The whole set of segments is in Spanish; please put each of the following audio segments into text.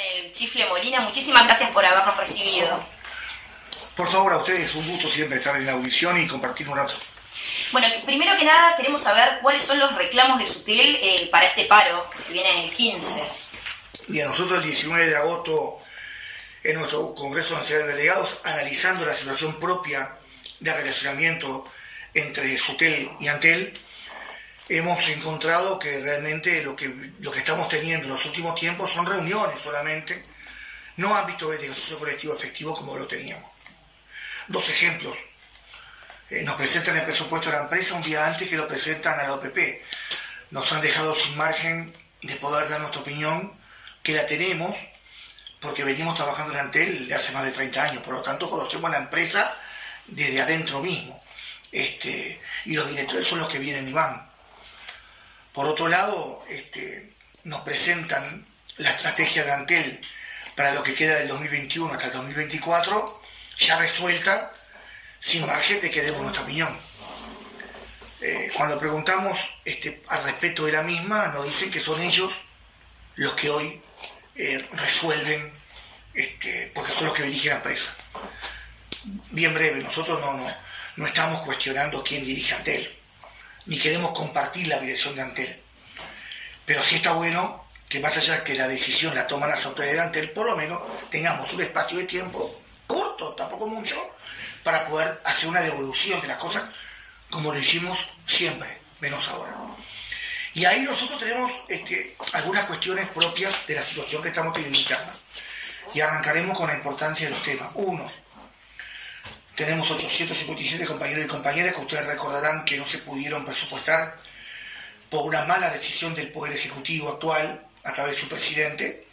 el Chifle Molina. Muchísimas gracias por habernos recibido. Por favor, a ustedes, un gusto siempre estar en la audición y compartir un rato. Bueno, primero que nada queremos saber cuáles son los reclamos de Sutel eh, para este paro que se viene en el 15. Bien, nosotros el 19 de agosto en nuestro Congreso Nacional de Delegados, analizando la situación propia de relacionamiento entre Sutel y Antel, hemos encontrado que realmente lo que, estamos teniendo en los últimos tiempos son reuniones solamente, no ámbito de negociación colectivo efectivo como lo teníamos. Dos ejemplos. Eh, nos presentan el presupuesto de la empresa un día antes que lo presentan a la OPP. Nos han dejado sin margen de poder dar nuestra opinión, que la tenemos, porque venimos trabajando en Antel de hace más de 30 años, por lo tanto conocemos la empresa desde adentro mismo. Este, y los directores son los que vienen y van. Por otro lado, este, nos presentan la estrategia de Antel para lo que queda del 2021 hasta el 2024, ya resuelta, sin margen de que demos nuestra opinión. Eh, cuando preguntamos este, al respecto de la misma, nos dicen que son ellos los que hoy eh, resuelven, este, porque son los que dirigen la empresa. Bien breve, nosotros no, no, no estamos cuestionando quién dirige Antel, ni queremos compartir la dirección de Antel. Pero sí está bueno que más allá de que la decisión la toman las autoridades de Antel, por lo menos tengamos un espacio de tiempo corto, tampoco mucho, para poder hacer una devolución de las cosas como lo hicimos siempre, menos ahora. Y ahí nosotros tenemos este, algunas cuestiones propias de la situación que estamos teniendo. Y arrancaremos con la importancia de los temas. Uno, tenemos 857 compañeros y compañeras que ustedes recordarán que no se pudieron presupuestar por una mala decisión del Poder Ejecutivo actual a través de su presidente,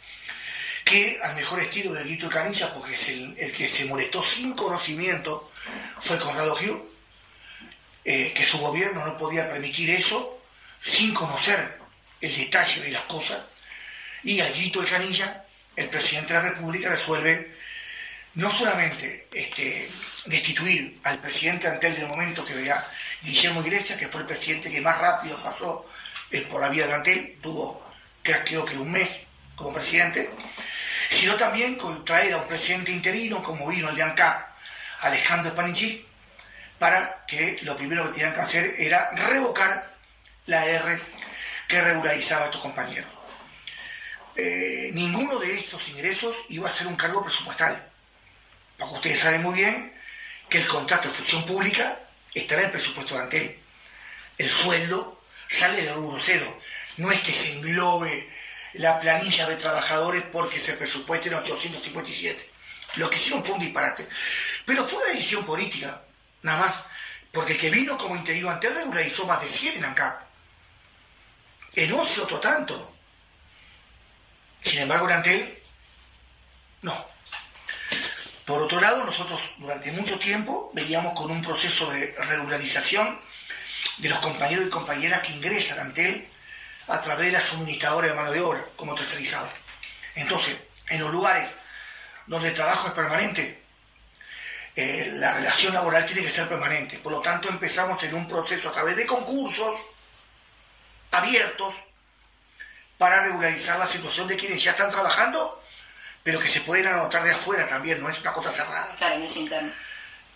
que al mejor estilo de canilla, porque es el, que se molestó sin conocimiento, fue Conrado Hugh, eh, que su gobierno no podía permitir eso sin conocer el detalle de las cosas, y al grito de canilla, el presidente de la República resuelve no solamente este, destituir al presidente Antel del momento que vea Guillermo Iglesias, que fue el presidente que más rápido pasó eh, por la vía de Antel, tuvo creo que un mes como presidente, sino también traer a un presidente interino como vino el de ANCAP, Alejandro Panichi, para que lo primero que tenían que hacer era revocar la R que regularizaba a estos compañeros. Eh, ninguno de estos ingresos iba a ser un cargo presupuestal. Porque ustedes saben muy bien que el contrato de función pública estará en el presupuesto de Antel. El sueldo sale del rubro cero. No es que se englobe la planilla de trabajadores porque se presupueste en 857. Lo que hicieron fue un disparate. Pero fue una decisión política, nada más. Porque el que vino como interino Antel regularizó más de 100 en ANCAP. En ocio otro tanto. Sin embargo, en Antel, no. Por otro lado, nosotros durante mucho tiempo veníamos con un proceso de regularización de los compañeros y compañeras que ingresan ante él a través de la suministradora de mano de obra como tercerizado. Entonces, en los lugares donde el trabajo es permanente, eh, la relación laboral tiene que ser permanente. Por lo tanto, empezamos a tener un proceso a través de concursos abiertos para regularizar la situación de quienes ya están trabajando pero que se pueden anotar de afuera también, no es una cosa cerrada. Claro, no es interno.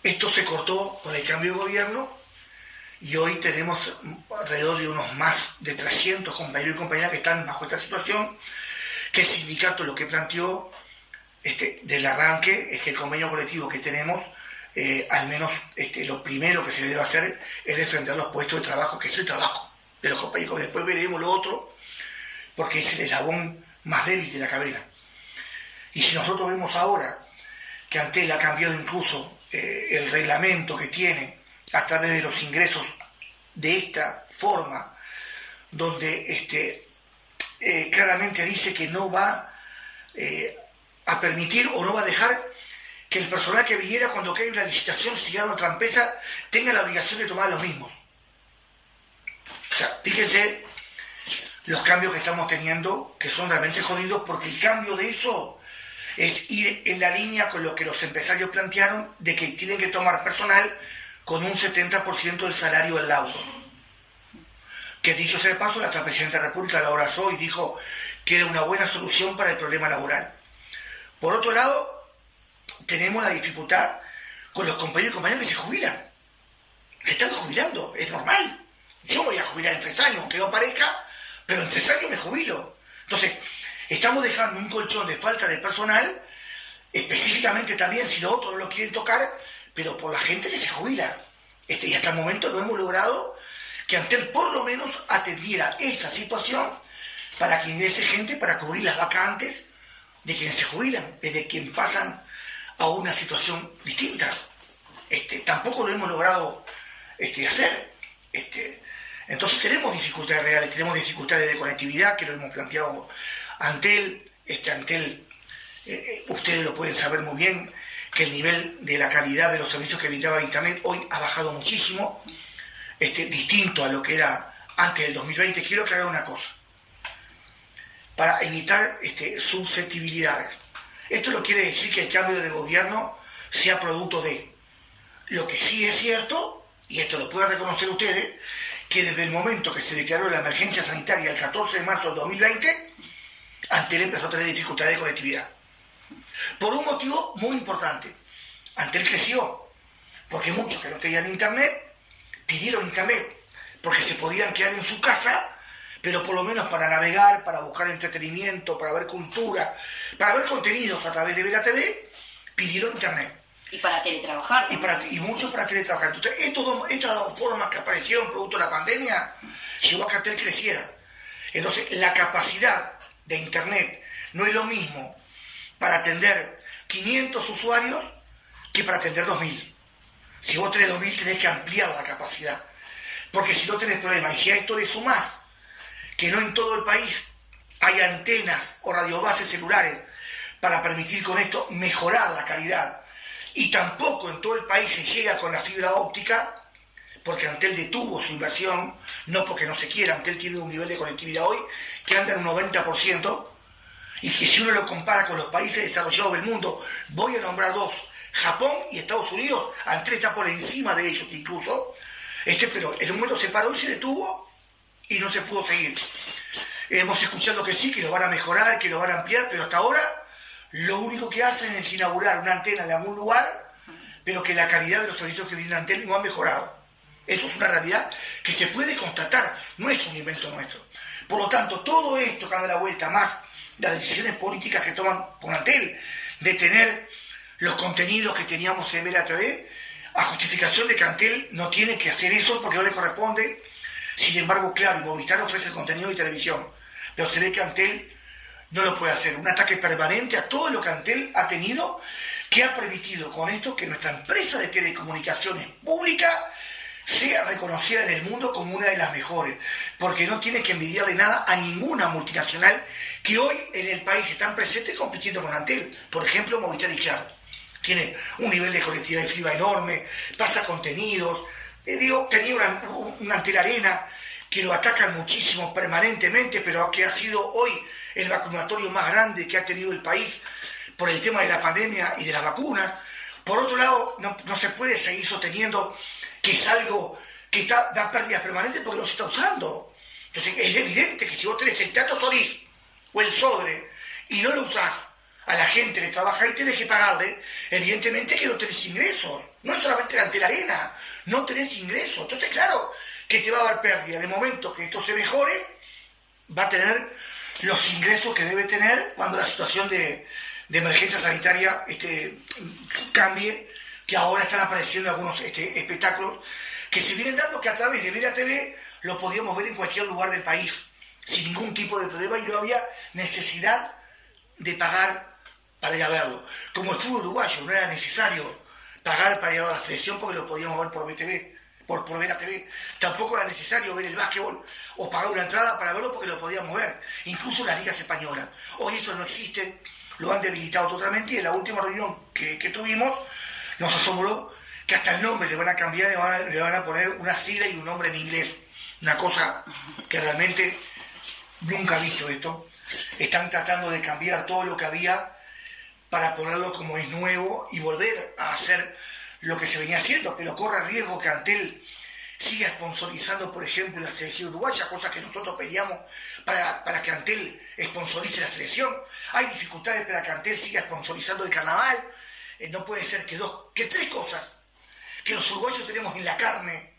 Esto se cortó con el cambio de gobierno y hoy tenemos alrededor de unos más de 300 compañeros y compañeras que están bajo esta situación, que el sindicato lo que planteó este, del arranque es que el convenio colectivo que tenemos, eh, al menos este, lo primero que se debe hacer es defender los puestos de trabajo, que es el trabajo de los compañeros. Después veremos lo otro, porque es el eslabón más débil de la cadena. Y si nosotros vemos ahora que Antel ha cambiado incluso eh, el reglamento que tiene a través de los ingresos de esta forma, donde este, eh, claramente dice que no va eh, a permitir o no va a dejar que el personal que viniera cuando caiga una licitación siga a otra tenga la obligación de tomar los mismos. O sea, fíjense los cambios que estamos teniendo, que son realmente jodidos, porque el cambio de eso es ir en la línea con lo que los empresarios plantearon de que tienen que tomar personal con un 70% del salario del laudo. Que dicho sea de paso, la presidenta de la República lo abrazó y dijo que era una buena solución para el problema laboral. Por otro lado, tenemos la dificultad con los compañeros y compañeras que se jubilan. Se están jubilando, es normal. Yo voy a jubilar en tres años, aunque no parezca, pero en tres años me jubilo. Entonces, estamos dejando un colchón de falta de personal, específicamente también si los otros lo quieren tocar, pero por la gente que se jubila. Este, y hasta el momento no hemos logrado que Antel por lo menos atendiera esa situación para que ingrese gente para cubrir las vacantes de quienes se jubilan, de quienes pasan a una situación distinta. Este, tampoco lo hemos logrado este, hacer. Este, entonces tenemos dificultades reales, tenemos dificultades de conectividad que lo hemos planteado ante él. Este, ante él, eh, eh, ustedes lo pueden saber muy bien, que el nivel de la calidad de los servicios que brindaba Internet hoy ha bajado muchísimo, este, distinto a lo que era antes del 2020. Quiero aclarar una cosa, para evitar este, susceptibilidades. Esto no quiere decir que el cambio de gobierno sea producto de. Lo que sí es cierto, y esto lo pueden reconocer ustedes, que desde el momento que se declaró la emergencia sanitaria el 14 de marzo del 2020, Antel empezó a tener dificultades de conectividad. Por un motivo muy importante. Antel creció, porque muchos que no tenían internet pidieron internet, porque se podían quedar en su casa, pero por lo menos para navegar, para buscar entretenimiento, para ver cultura, para ver contenidos a través de Vela TV, pidieron internet. Y para teletrabajar. Y, para, y muchos para teletrabajar. Entonces, estas dos formas que aparecieron producto de la pandemia llevó a que Antel creciera. Entonces, la capacidad de internet no es lo mismo para atender 500 usuarios que para atender 2.000. Si vos tenés 2.000 tenés que ampliar la capacidad. Porque si no tenés problemas, y si a esto le sumás que no en todo el país hay antenas o radiobases celulares para permitir con esto mejorar la calidad, y tampoco en todo el país se llega con la fibra óptica, porque Antel detuvo su inversión, no porque no se quiera, Antel tiene un nivel de conectividad hoy que anda en un 90%, y que si uno lo compara con los países desarrollados del mundo, voy a nombrar dos, Japón y Estados Unidos, Antel está por encima de ellos incluso, este, pero el mundo se paró y se detuvo y no se pudo seguir. Hemos escuchado que sí, que lo van a mejorar, que lo van a ampliar, pero hasta ahora lo único que hacen es inaugurar una antena de algún lugar, pero que la calidad de los servicios que vienen Antel no ha mejorado. Eso es una realidad que se puede constatar, no es un invento nuestro. Por lo tanto, todo esto que da la vuelta, más las decisiones políticas que toman con Antel de tener los contenidos que teníamos en Vela TV, a justificación de que Antel no tiene que hacer eso porque no le corresponde. Sin embargo, claro, Movistar ofrece contenido de televisión, pero se ve que Antel no lo puede hacer. Un ataque permanente a todo lo que Antel ha tenido, que ha permitido con esto que nuestra empresa de telecomunicaciones pública sea reconocida en el mundo como una de las mejores, porque no tiene que envidiarle nada a ninguna multinacional que hoy en el país están presentes compitiendo con Antel. Por ejemplo, Movistar y Claro. Tiene un nivel de conectividad de fibra enorme, pasa contenidos. Eh, digo, tenía una, una Antel Arena que lo atacan muchísimo permanentemente, pero que ha sido hoy el vacunatorio más grande que ha tenido el país por el tema de la pandemia y de las vacunas. Por otro lado, no se puede seguir sosteniendo que es algo que está, da pérdidas permanentes porque no se está usando. Entonces es evidente que si vos tenés el Teatro Solís o el Sodre y no lo usás a la gente que trabaja ahí, tenés que pagarle, evidentemente que no tenés ingresos. No es solamente ante la arena, no tenés ingresos. Entonces, claro, que te va a dar pérdida. En el momento que esto se mejore, va a tener los ingresos que debe tener cuando la situación de, de emergencia sanitaria este, cambie que ahora están apareciendo algunos este, espectáculos que se vienen dando que a través de Vera TV lo podíamos ver en cualquier lugar del país, sin ningún tipo de problema y no había necesidad de pagar para ir a verlo. Como el fútbol uruguayo, no era necesario pagar para ir a la selección porque lo podíamos ver por BTV, por, por TV. Tampoco era necesario ver el básquetbol o pagar una entrada para verlo porque lo podíamos ver. Incluso las ligas españolas. Hoy eso no existe, lo han debilitado totalmente y en la última reunión que tuvimos nos asombró que hasta el nombre le van a cambiar, le van a, poner una sigla y un nombre en inglés. Una cosa que realmente nunca he visto esto. Están tratando de cambiar todo lo que había para ponerlo como es nuevo y volver a hacer lo que se venía haciendo, pero corre riesgo que Antel siga sponsorizando, por ejemplo, la selección uruguaya, cosa que nosotros pedíamos para, para que Antel sponsorice la selección. hay dificultades para que Antel siga sponsorizando el carnaval, no puede ser que dos, que tres cosas, que los uruguayos tenemos en la carne,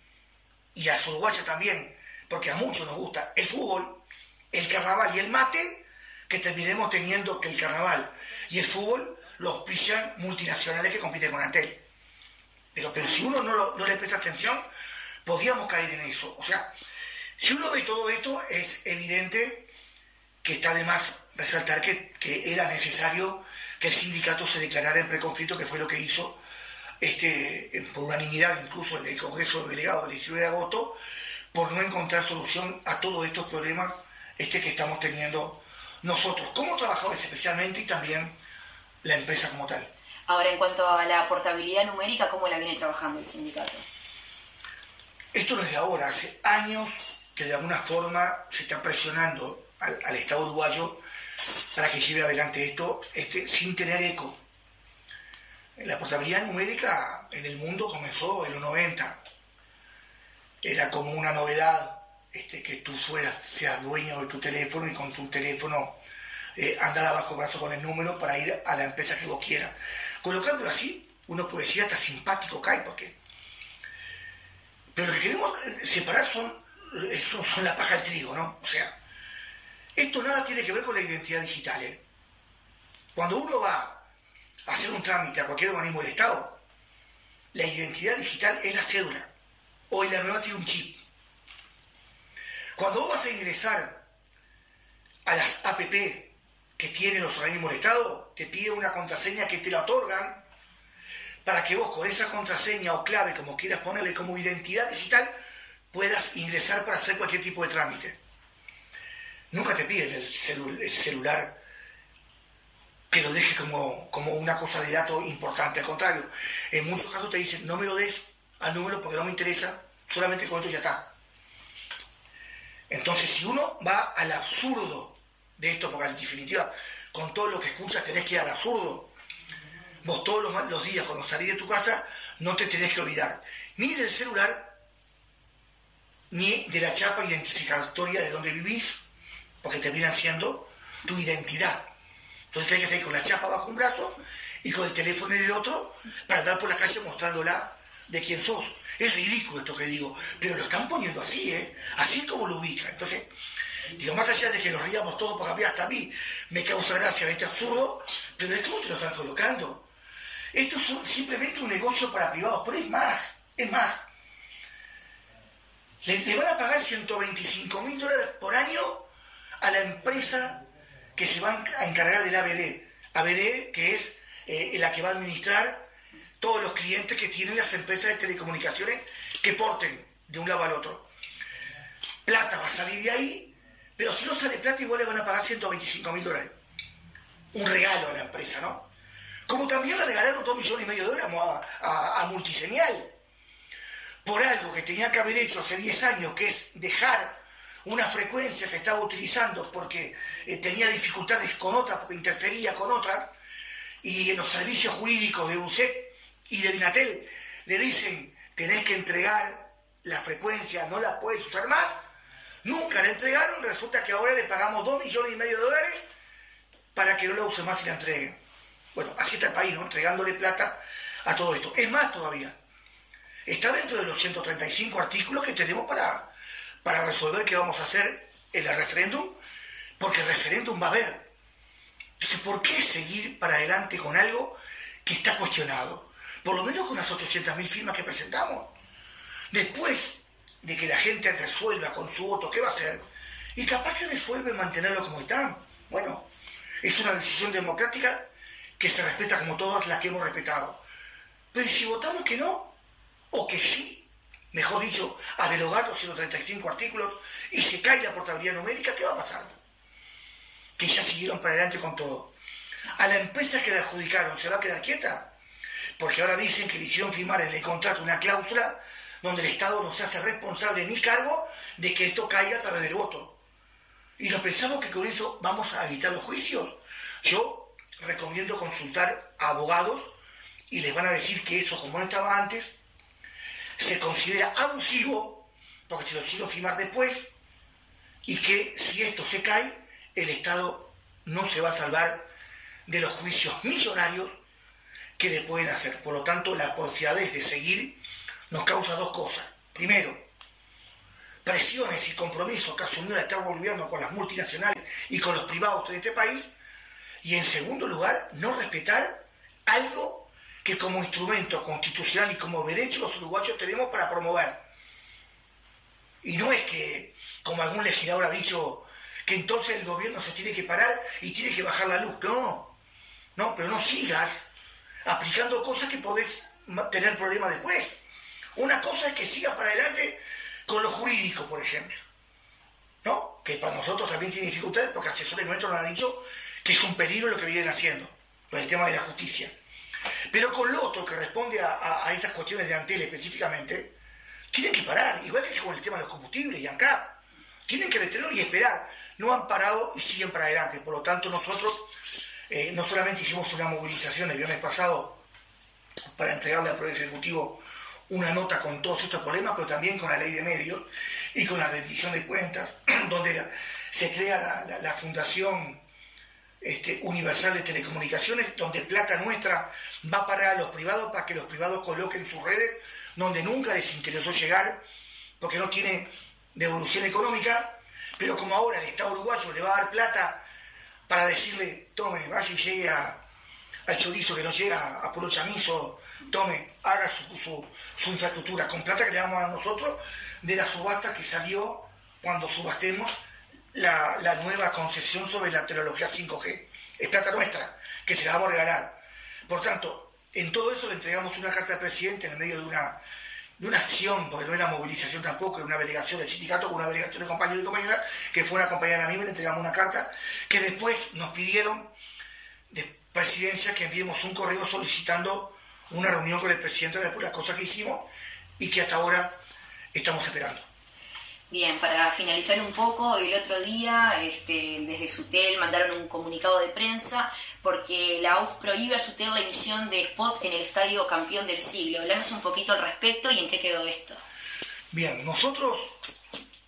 y a los uruguayos también, porque a muchos nos gusta el fútbol, el carnaval y el mate, que terminemos teniendo que el carnaval y el fútbol los pillan multinacionales que compiten con Antel. Pero, pero si uno no, le presta atención, podríamos caer en eso. O sea, si uno ve todo esto, es evidente que está de más resaltar que, era necesario que el sindicato se declarara en preconflicto, que fue lo que hizo este, por unanimidad incluso en el Congreso de Delegados del 19 de agosto, por no encontrar solución a todos estos problemas este, que estamos teniendo nosotros como trabajadores especialmente y también la empresa como tal. Ahora, en cuanto a la portabilidad numérica, ¿cómo la viene trabajando el sindicato? Esto no es de ahora, hace años que de alguna forma se está presionando al, Estado uruguayo para que lleve adelante esto este, sin tener eco. La portabilidad numérica en el mundo comenzó en los 90. Era como una novedad este, que tú fueras, seas dueño de tu teléfono y con tu teléfono eh, andar abajo brazo con el número para ir a la empresa que vos quieras. Colocándolo así, uno puede decir hasta simpático cae, porque. Pero lo que queremos separar son, son, la paja del trigo, ¿no? O sea, esto nada tiene que ver con la identidad digital. ¿eh? Cuando uno va a hacer un trámite a cualquier organismo del Estado, la identidad digital es la cédula. Hoy la nueva tiene un chip. Cuando vos vas a ingresar a las APP que tienen los organismos del Estado, te pide una contraseña que te la otorgan para que vos con esa contraseña o clave, como quieras ponerle como identidad digital, puedas ingresar para hacer cualquier tipo de trámite. Nunca te piden el, celular que lo deje como, como una cosa de dato importante. Al contrario, en muchos casos te dicen, no me lo des al número porque no me interesa, solamente con esto ya está. Entonces, si uno va al absurdo de esto, porque en definitiva, con todo lo que escuchas tenés que ir al absurdo, vos todos los, días cuando salís de tu casa no te tenés que olvidar ni del celular, ni de la chapa identificatoria de donde vivís, porque terminan siendo tu identidad. Entonces tenés que salir con la chapa bajo un brazo y con el teléfono en el otro para andar por la calle mostrándola de quién sos. Es ridículo esto que digo, pero lo están poniendo así, ¿eh? Así como lo ubica. Entonces, digo, más allá de que lo ríamos todos, porque a mí hasta a mí me causa gracia este absurdo, pero es como te lo están colocando. Esto es simplemente un negocio para privados, pero es más, es más. Le, van a pagar 125 mil dólares por año a la empresa que se va a encargar del ABD. ABD, que es eh, la que va a administrar todos los clientes que tienen las empresas de telecomunicaciones que porten de un lado al otro. Plata va a salir de ahí, pero si no sale plata igual le van a pagar 125 mil dólares. Un regalo a la empresa, ¿no? Como también le regalaron 2 millones y medio de dólares a, a, Multiseñal. Por algo que tenía que haber hecho hace 10 años, que es dejar una frecuencia que estaba utilizando porque eh, tenía dificultades con otra, porque interfería con otra, y en los servicios jurídicos de UCEP y de Binatel le dicen, tenés que entregar la frecuencia, no la puedes usar más, nunca la entregaron, resulta que ahora le pagamos 2 millones y medio de dólares para que no la use más y la entreguen. Bueno, así está el país, ¿no? Entregándole plata a todo esto. Es más todavía. Está dentro de los 135 artículos que tenemos para, para resolver qué vamos a hacer en el referéndum, porque el referéndum va a haber. ¿por qué seguir para adelante con algo que está cuestionado? por lo menos con las 800.000 firmas que presentamos. Después de que la gente resuelva con su voto qué va a hacer, y capaz que resuelve mantenerlo como están. Bueno, es una decisión democrática que se respeta como todas las que hemos respetado. Pero si votamos que no, o que sí, mejor dicho, a derogar los 135 artículos y se cae la portabilidad numérica, ¿qué va a pasar? Que ya siguieron para adelante con todo. A la empresa que la adjudicaron, ¿se va a quedar quieta? porque ahora dicen que le hicieron firmar en el contrato una cláusula donde el Estado no se hace responsable ni cargo de que esto caiga a través del voto. Y nos pensamos que con eso vamos a evitar los juicios. Yo recomiendo consultar a abogados y les van a decir que eso, como no estaba antes, se considera abusivo, porque se lo hicieron firmar después, y que si esto se cae, el Estado no se va a salvar de los juicios millonarios que le pueden hacer. Por lo tanto, la porfiadez de seguir nos causa dos cosas. Primero, presiones y compromisos que asumió el Estado boliviano con las multinacionales y con los privados de este país. Y en segundo lugar, no respetar algo que como instrumento constitucional y como derecho los uruguayos tenemos para promover. Y no es que, como algún legislador ha dicho, que entonces el gobierno se tiene que parar y tiene que bajar la luz. No, no, pero no sigas aplicando cosas que podés tener problemas después. Una cosa es que sigas para adelante con lo jurídico, por ejemplo. ¿No? Que para nosotros también tiene dificultades porque asesores nuestros nos han dicho que es un peligro lo que vienen haciendo, el tema de la justicia. Pero con lo otro que responde a, estas cuestiones de Antel específicamente, tienen que parar, igual que con el tema de los combustibles y ANCAP. Tienen que detener y esperar. No han parado y siguen para adelante. Por lo tanto, nosotros eh, no solamente hicimos una movilización el viernes pasado para entregarle al Poder Ejecutivo una nota con todos estos problemas, pero también con la ley de medios y con la rendición de cuentas, donde se crea la, Fundación este, Universal de Telecomunicaciones, donde plata nuestra va para los privados para que los privados coloquen sus redes donde nunca les interesó llegar, porque no tiene devolución económica, pero como ahora el Estado uruguayo le va a dar plata para decirle, tome, vaya y llegue al chorizo que no llega a puro chamizo, tome, haga su, infraestructura con plata que le damos a nosotros de la subasta que salió cuando subastemos la, la nueva concesión sobre la tecnología 5G. Es plata nuestra, que se la vamos a regalar. Por tanto, en todo esto le entregamos una carta al presidente en el medio de una, de una acción, porque no era movilización tampoco, era una delegación del sindicato con una delegación de compañeros y compañeras, que fue una compañera a mí, le entregamos una carta, que después nos pidieron de presidencia que enviemos un correo solicitando una reunión con el presidente de la República, cosa que hicimos y que hasta ahora estamos esperando. Bien, para finalizar un poco, el otro día este, desde Sutel mandaron un comunicado de prensa porque la UF prohíbe a Sutel la emisión de spot en el Estadio Campeón del Siglo. Hablamos un poquito al respecto y en qué quedó esto. Bien, nosotros,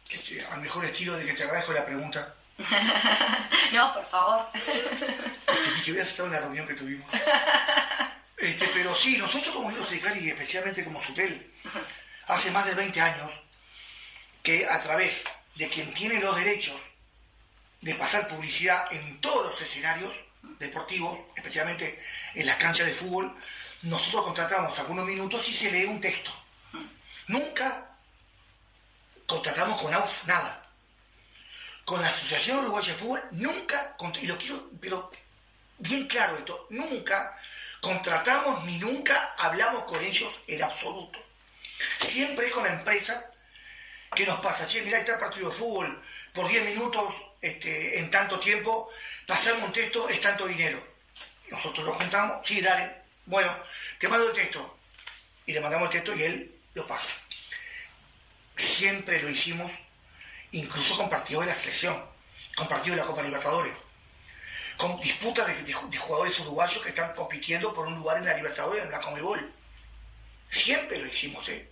este, al mejor estilo de que te agradezco la pregunta. no, por favor. Este, que hubieras estado en la reunión que tuvimos. Este, pero sí, nosotros como Unidos y especialmente como Sutel, hace más de 20 años que a través de quien tiene los derechos de pasar publicidad en todos los escenarios deportivos, especialmente en las canchas de fútbol, nosotros contratamos algunos minutos y se lee un texto. Nunca contratamos con AUF nada. Con la Asociación Uruguaya de Fútbol, nunca, y lo quiero, pero bien claro esto, nunca contratamos ni nunca hablamos con ellos en absoluto. Siempre es con la empresa que nos pasa, che, mirá, está el partido de fútbol, por 10 minutos este, en tanto tiempo, pasamos un texto es tanto dinero. Nosotros lo juntamos, sí, dale, bueno, te mando el texto. Y le mandamos el texto y él lo pasa. Siempre lo hicimos, incluso con partidos de la selección, con partidos de la Copa Libertadores, con disputas de, jugadores uruguayos que están compitiendo por un lugar en la Libertadores, en la Comebol. Siempre lo hicimos, ¿eh?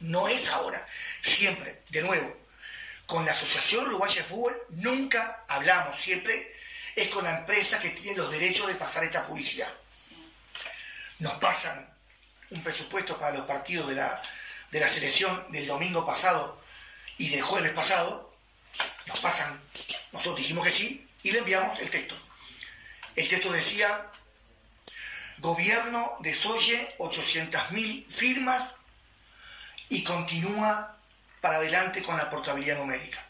No es ahora, siempre, de nuevo, con la Asociación Uruguaya de Fútbol nunca hablamos, siempre es con la empresa que tiene los derechos de pasar esta publicidad. Nos pasan un presupuesto para los partidos de la, de la selección del domingo pasado y del jueves pasado, nos pasan, nosotros dijimos que sí, y le enviamos el texto. El texto decía, gobierno desoye 800.000 firmas y continúa para adelante con la portabilidad numérica.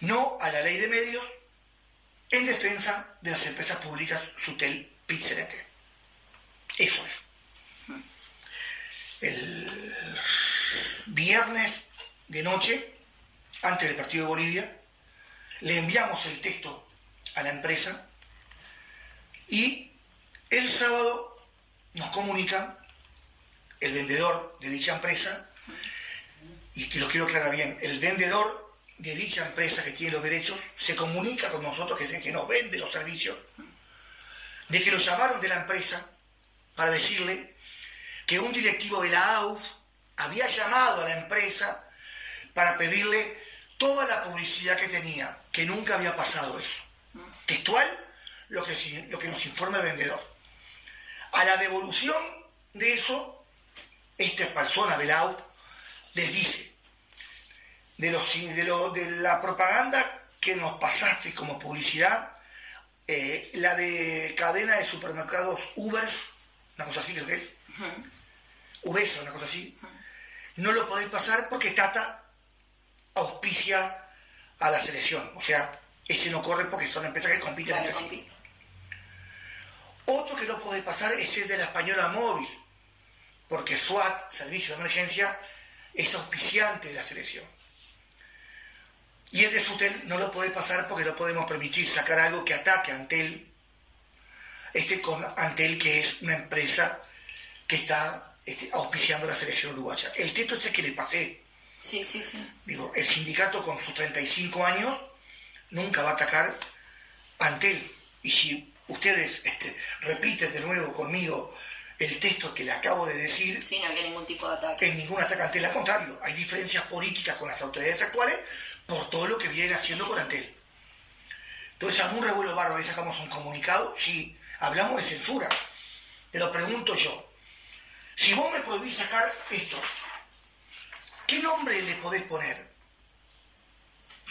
No a la ley de medios en defensa de las empresas públicas Sutel Pizzerete. Eso es. El viernes de noche, antes del partido de Bolivia, le enviamos el texto a la empresa y el sábado nos comunican el vendedor de dicha empresa, y que lo quiero aclarar bien, el vendedor de dicha empresa que tiene los derechos se comunica con nosotros, que es que nos vende los servicios, de que lo llamaron de la empresa para decirle que un directivo de la AUF había llamado a la empresa para pedirle toda la publicidad que tenía, que nunca había pasado eso. Textual, lo que, lo que nos informa el vendedor. A la devolución de eso, esta persona, Belau, les dice, de, los, de, de la propaganda que nos pasaste como publicidad, eh, la de cadena de supermercados Ubers, una cosa así creo que es, uh una cosa así, no lo podéis pasar porque Tata auspicia a la selección. O sea, ese no corre porque son empresas que compiten entre sí. Otro que no podéis pasar es el de la española móvil, porque SWAT, Servicio de Emergencia, es auspiciante de la selección. Y el de Sutel no lo puede pasar porque no podemos permitir sacar algo que ataque a Antel, este con Antel que es una empresa que está este, auspiciando la selección uruguaya. El texto este que le pasé. Sí, sí, sí. Digo, el sindicato con sus 35 años nunca va a atacar a Antel. Y si ustedes este, repiten de nuevo conmigo el texto que le acabo de decir. Sí, no había ningún tipo de ataque. En ningún ataque Antel, al contrario, hay diferencias políticas con las autoridades actuales por todo lo que viene haciendo con Antel. Entonces, a un revuelo bárbaro y sacamos un comunicado, si hablamos de censura. Te lo pregunto yo. Si vos me prohibís sacar esto, ¿qué nombre le podés poner?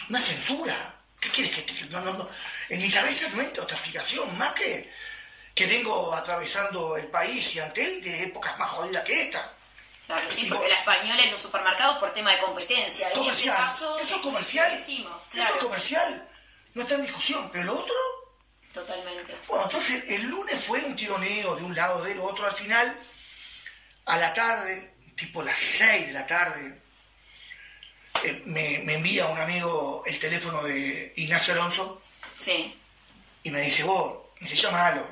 Una censura. ¿Qué quieres que te.? No, no, no. En mi cabeza no entra otra explicación, más que que vengo atravesando el país y Antel de épocas más jodidas que esta. Claro, sí, porque la española en los supermercados por tema de competencia. Comercial. eso es comercial. Decimos, Eso es comercial. No está en discusión. Pero lo otro. Totalmente. Bueno, entonces el lunes fue un tironeo de un lado del otro. Al final, a la tarde, tipo las 6 de la tarde, eh, me, envía un amigo el teléfono de Ignacio Alonso. Sí. Y me dice, vos, me dice, llámalo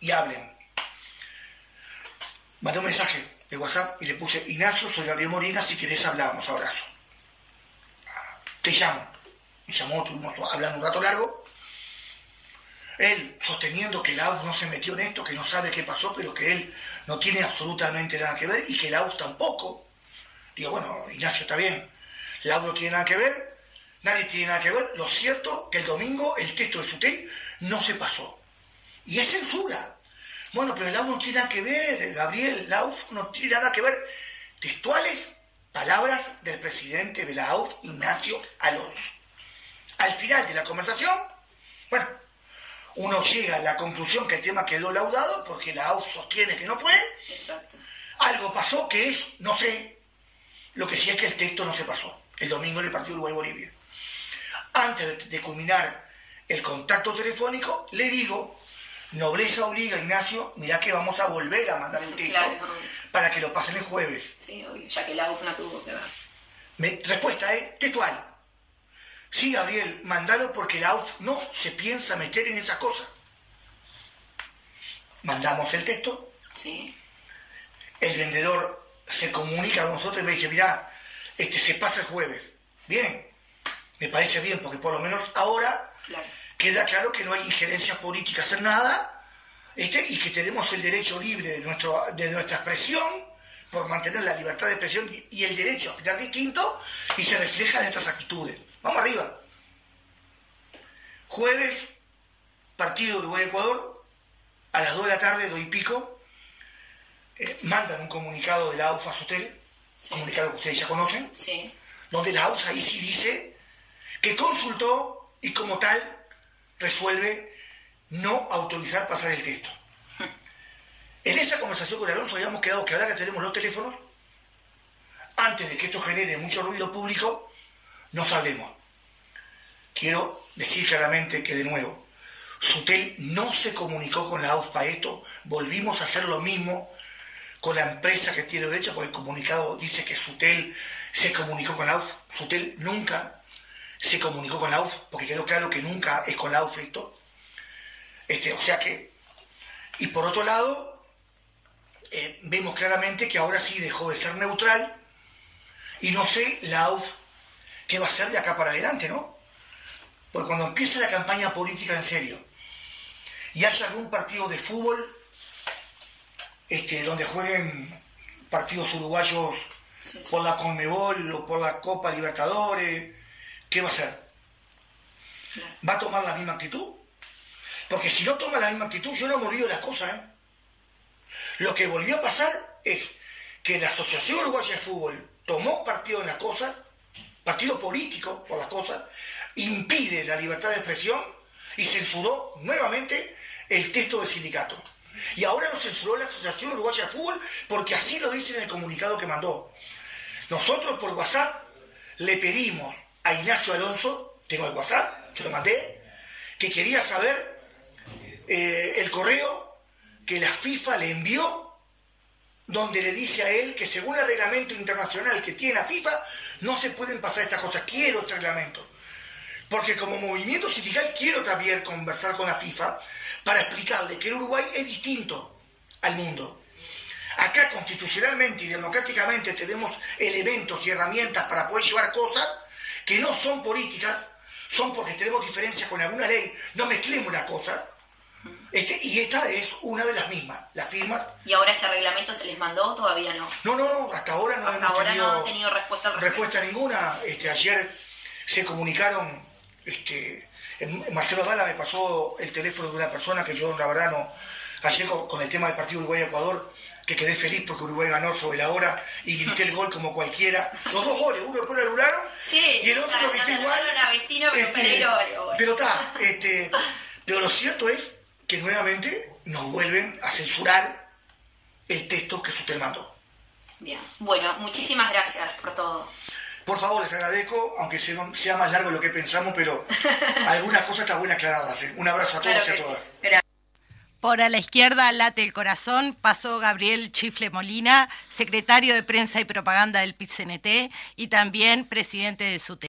y hablen. Mandé un mensaje de WhatsApp y le puse, Ignacio, soy Gabriel Morina, si querés hablamos, abrazo. Te llamo. Me llamó, estuvimos hablando un rato largo. Él sosteniendo que el AUS no se metió en esto, que no sabe qué pasó, pero que él no tiene absolutamente nada que ver y que el AUS tampoco. Digo, bueno, Ignacio está bien. El AUS no tiene nada que ver, nadie tiene nada que ver. Lo cierto que el domingo el texto de Sutel no se pasó. Y es censura. Bueno, pero el AUF no tiene nada que ver, Gabriel, el AUF no tiene nada que ver. Textuales palabras del presidente de la AUF, Ignacio Alonso. Al final de la conversación, bueno, uno llega a la conclusión que el tema quedó laudado porque la AUF sostiene que no fue. Exacto. Algo pasó que es, no sé, lo que sí es que el texto no se pasó. El domingo en el partido Uruguay-Bolivia. Antes de culminar el contacto telefónico, le digo Nobleza obliga, Ignacio, mirá que vamos a volver a mandar el texto para que lo pasen el jueves. Sí, obvio, ya que la UF no tuvo que ver. respuesta es textual. Sí, Gabriel, mandalo porque la UF no se piensa meter en esa cosa. Mandamos el texto. Sí. El vendedor se comunica con nosotros y me dice, mirá, este se pasa el jueves. Bien, me parece bien, porque por lo menos ahora queda claro que no hay injerencia política en nada este, y que tenemos el derecho libre de, nuestro, de nuestra expresión por mantener la libertad de expresión y el derecho a opinar distinto y se refleja en estas actitudes. Vamos arriba. Jueves, partido Uruguay-Ecuador, a las 2 de la tarde, 2 y pico, eh, mandan un comunicado de la AUFA Sutel, comunicado que ustedes ya conocen, donde la AUFA ahí sí dice que consultó y como tal resuelve no autorizar pasar el texto. En esa conversación con Alonso habíamos quedado que ahora que tenemos los teléfonos, antes de que esto genere mucho ruido público, nos hablemos. Quiero decir claramente que de nuevo, Sutel no se comunicó con la AUF esto, volvimos a hacer lo mismo con la empresa que tiene derecho, porque el comunicado dice que Sutel se comunicó con la AUF. Sutel nunca se comunicó con la UF, porque quedó claro que nunca es con la UF esto. Este, o sea que, y por otro lado, eh, vemos claramente que ahora sí dejó de ser neutral y no sé la UF qué va a ser de acá para adelante, ¿no? Porque cuando empiece la campaña política en serio y haya algún partido de fútbol este, donde jueguen partidos uruguayos por la Conmebol o por la Copa Libertadores, ¿qué va a hacer? ¿Va a tomar la misma actitud? Porque si no toma la misma actitud, yo no me olvido de las cosas. ¿eh? Lo que volvió a pasar es que la Asociación Uruguaya de Fútbol tomó partido en las cosas, partido político por las cosas, impide la libertad de expresión y censuró nuevamente el texto del sindicato. Y ahora lo censuró la Asociación Uruguaya de Fútbol porque así lo dice en el comunicado que mandó. Nosotros por WhatsApp le pedimos a Ignacio Alonso, tengo el WhatsApp, te lo mandé, que quería saber eh, el correo que la FIFA le envió donde le dice a él que según el reglamento internacional que tiene la FIFA, no se pueden pasar estas cosas. Quiero este reglamento. Porque como movimiento sindical quiero también conversar con la FIFA para explicarle que el Uruguay es distinto al mundo. Acá constitucionalmente y democráticamente tenemos elementos y herramientas para poder llevar cosas que no son políticas, son porque tenemos diferencias con alguna ley. No mezclemos las cosas este, y esta es una de las mismas, la firma. ¿Y ahora ese reglamento se les mandó todavía no? No, no, no, hasta ahora no hasta ahora tenido, no han tenido respuesta Respuesta ninguna. Este, ayer se comunicaron, este, Marcelo Dala me pasó el teléfono de una persona que yo la verdad no, ayer con, el tema del partido Uruguay-Ecuador, que quedé feliz porque Uruguay ganó sobre la hora y grité el gol como cualquiera. Los dos goles, uno después lo anularon sí, y el otro lo grité igual. Vecino, este, pero está, este, pero lo cierto es que nuevamente nos vuelven a censurar el texto que usted mandó. Bien, bueno, muchísimas gracias por todo. Por favor, les agradezco, aunque sea, más largo de lo que pensamos, pero algunas cosas está buena aclararlas. ¿eh? Un abrazo a todos y a todas. Por a la izquierda late el corazón, pasó Gabriel Chifle Molina, secretario de Prensa y Propaganda del PIT-CNT y también presidente de SUTE.